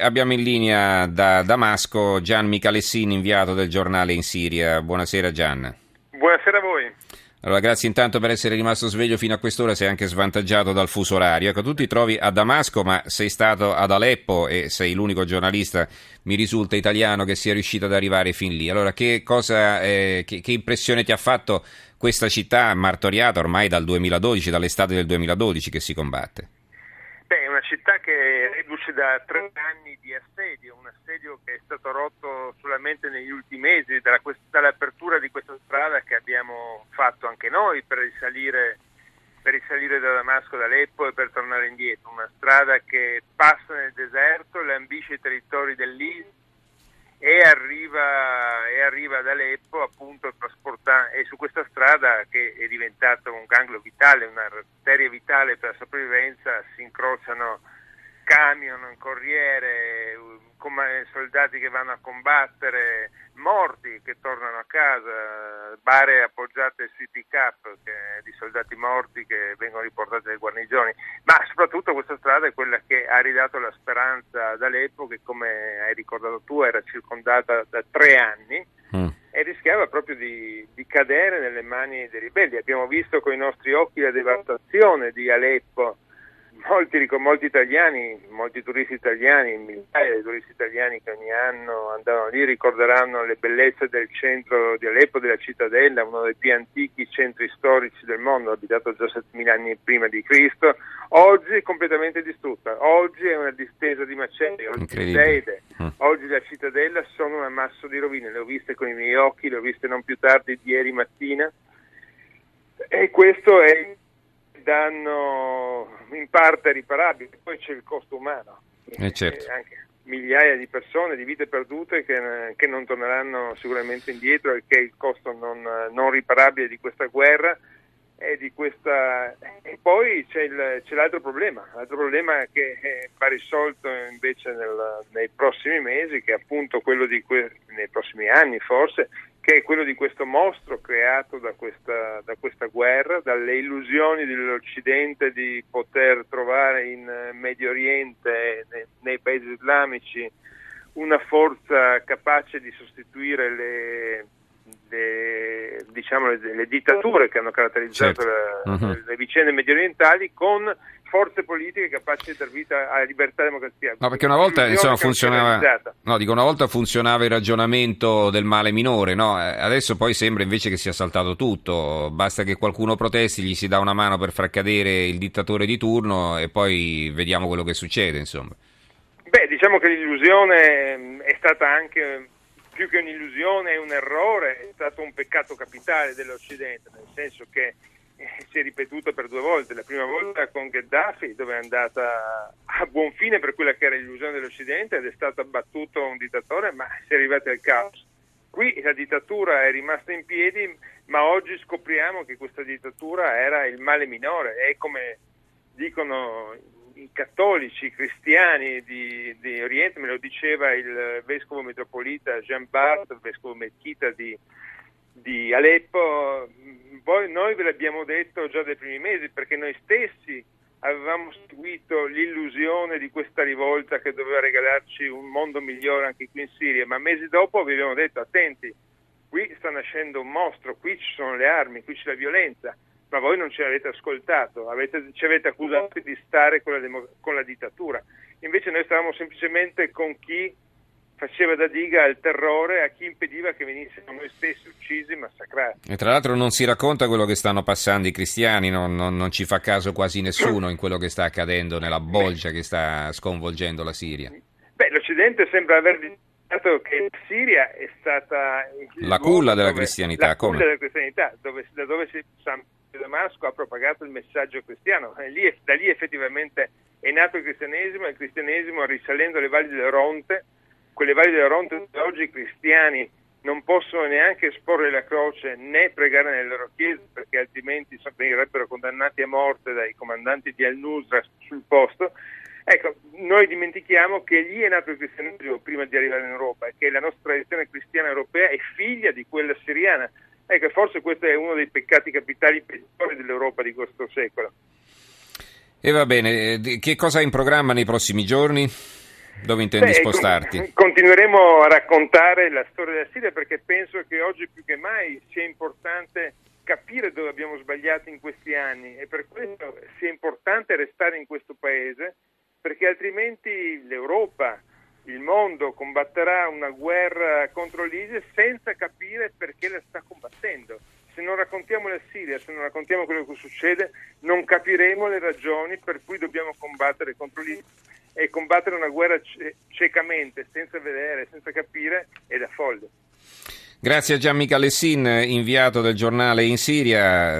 Abbiamo in linea da Damasco Gian Michalessin, inviato del giornale in Siria. Buonasera Gian. Buonasera a voi. Allora, grazie intanto per essere rimasto sveglio fino a quest'ora, sei anche svantaggiato dal fuso orario. Ecco, tu ti trovi a Damasco, ma sei stato ad Aleppo e sei l'unico giornalista, mi risulta italiano, che sia riuscito ad arrivare fin lì. Allora, che, cosa, eh, che, che impressione ti ha fatto questa città martoriata ormai dal 2012, dall'estate del 2012 che si combatte? Una città che è reduce da tre anni di assedio, un assedio che è stato rotto solamente negli ultimi mesi dalla, dall'apertura di questa strada che abbiamo fatto anche noi per risalire, per risalire da Damasco ad Aleppo e per tornare indietro. Una strada che passa nel deserto, lambisce i territori dell'Israele e arriva, e arriva ad Aleppo appunto e su questa strada che è diventata un ganglio vitale, una arteria vitale per la sopravvivenza si incrociano camion, corriere, soldati che vanno a combattere, morti che tornano a casa, bare appoggiate sui pick-up di soldati morti che vengono riportati dalle guarnigioni, ma soprattutto questa strada è quella che ha ridato la speranza ad Aleppo che come hai ricordato tu era circondata da tre anni mm. e rischiava proprio di, di cadere nelle mani dei ribelli. Abbiamo visto con i nostri occhi la devastazione di Aleppo Molti, molti, italiani, molti turisti italiani, migliaia di turisti italiani che ogni anno andavano lì ricorderanno le bellezze del centro di Aleppo, della cittadella, uno dei più antichi centri storici del mondo, abitato già 7.000 anni prima di Cristo. Oggi è completamente distrutta, oggi è una distesa di macelli, oggi Seide, mm. oggi la cittadella sono un ammasso di rovine, le ho viste con i miei occhi, le ho viste non più tardi di ieri mattina. E questo è il danno parte riparabile, poi c'è il costo umano. Eh certo. anche migliaia di persone, di vite perdute che, che, non torneranno sicuramente indietro e che è il costo non, non riparabile di questa guerra e, di questa... e poi c'è, il, c'è, l'altro problema, l'altro problema che eh, va risolto invece nel, nei prossimi mesi, che è appunto quello di que... nei prossimi anni forse, che è quello di questo mostro creato da questa, da questa, guerra, dalle illusioni dell'Occidente di poter trovare in Medio Oriente, nei, nei paesi islamici, una forza capace di sostituire le, le, diciamo, le, le dittature che hanno caratterizzato certo. la, uh-huh. le vicende medio orientali con forze politiche capaci di dar vita alla libertà e democrazia. No, perché una volta insomma, funzionava, no, dico, una volta funzionava il ragionamento del male minore, no? Eh, adesso poi sembra invece che sia saltato tutto, basta che qualcuno protesti, gli si dà una mano per far cadere il dittatore di turno e poi vediamo quello che succede. Insomma. Beh, diciamo che l'illusione mm, è stata anche più che un'illusione, è un errore, è stato un peccato capitale dell'Occidente, nel senso che eh, si è ripetuto per due volte, la prima volta con Gheddafi dove è andata a buon fine per quella che era l'illusione dell'Occidente ed è stato abbattuto un dittatore ma si è arrivati al caos. Qui la dittatura è rimasta in piedi ma oggi scopriamo che questa dittatura era il male minore, è come dicono cattolici, cristiani di, di Oriente, me lo diceva il vescovo metropolita Jean Bart, il vescovo Mechita di, di Aleppo, poi noi ve l'abbiamo detto già dai primi mesi perché noi stessi avevamo seguito l'illusione di questa rivolta che doveva regalarci un mondo migliore anche qui in Siria, ma mesi dopo vi abbiamo detto attenti, qui sta nascendo un mostro, qui ci sono le armi, qui c'è la violenza, ma voi non ci avete ascoltato, avete, ci avete accusato di stare con la, demo, con la dittatura. Invece noi stavamo semplicemente con chi faceva da diga al terrore a chi impediva che venissero noi stessi uccisi e massacrati. E tra l'altro non si racconta quello che stanno passando i cristiani, non, non, non ci fa caso quasi nessuno in quello che sta accadendo nella bolgia che sta sconvolgendo la Siria. Beh, l'Occidente sembra aver dimenticato che la Siria è stata la culla della cristianità, la culla della cristianità, dove, da dove si, Damasco ha propagato il messaggio cristiano, lì, da lì effettivamente è nato il cristianesimo e il cristianesimo risalendo le valli dell'Oronte quelle valli dell'Oronte dove oggi i cristiani non possono neanche esporre la croce né pregare nelle loro chiese perché altrimenti venirebbero condannati a morte dai comandanti di Al-Nusra sul posto. Ecco, noi dimentichiamo che lì è nato il cristianesimo prima di arrivare in Europa e che la nostra tradizione cristiana europea è figlia di quella siriana. Ecco, forse questo è uno dei peccati capitali peggiori dell'Europa di questo secolo. E va bene, che cosa ha in programma nei prossimi giorni? Dove intendi Beh, spostarti? Continueremo a raccontare la storia della Siria perché penso che oggi più che mai sia importante capire dove abbiamo sbagliato in questi anni e per questo sia importante restare in questo paese perché altrimenti l'Europa, il mondo combatterà una guerra contro l'ISIS senza capire perché la sta combattendo. Se non raccontiamo la Siria, se non raccontiamo quello che succede, non capiremo le ragioni per cui dobbiamo combattere contro l'ISIS e combattere una guerra ciecamente, senza vedere, senza capire, è da folle. Grazie a Gianmica Lessin, inviato del giornale in Siria.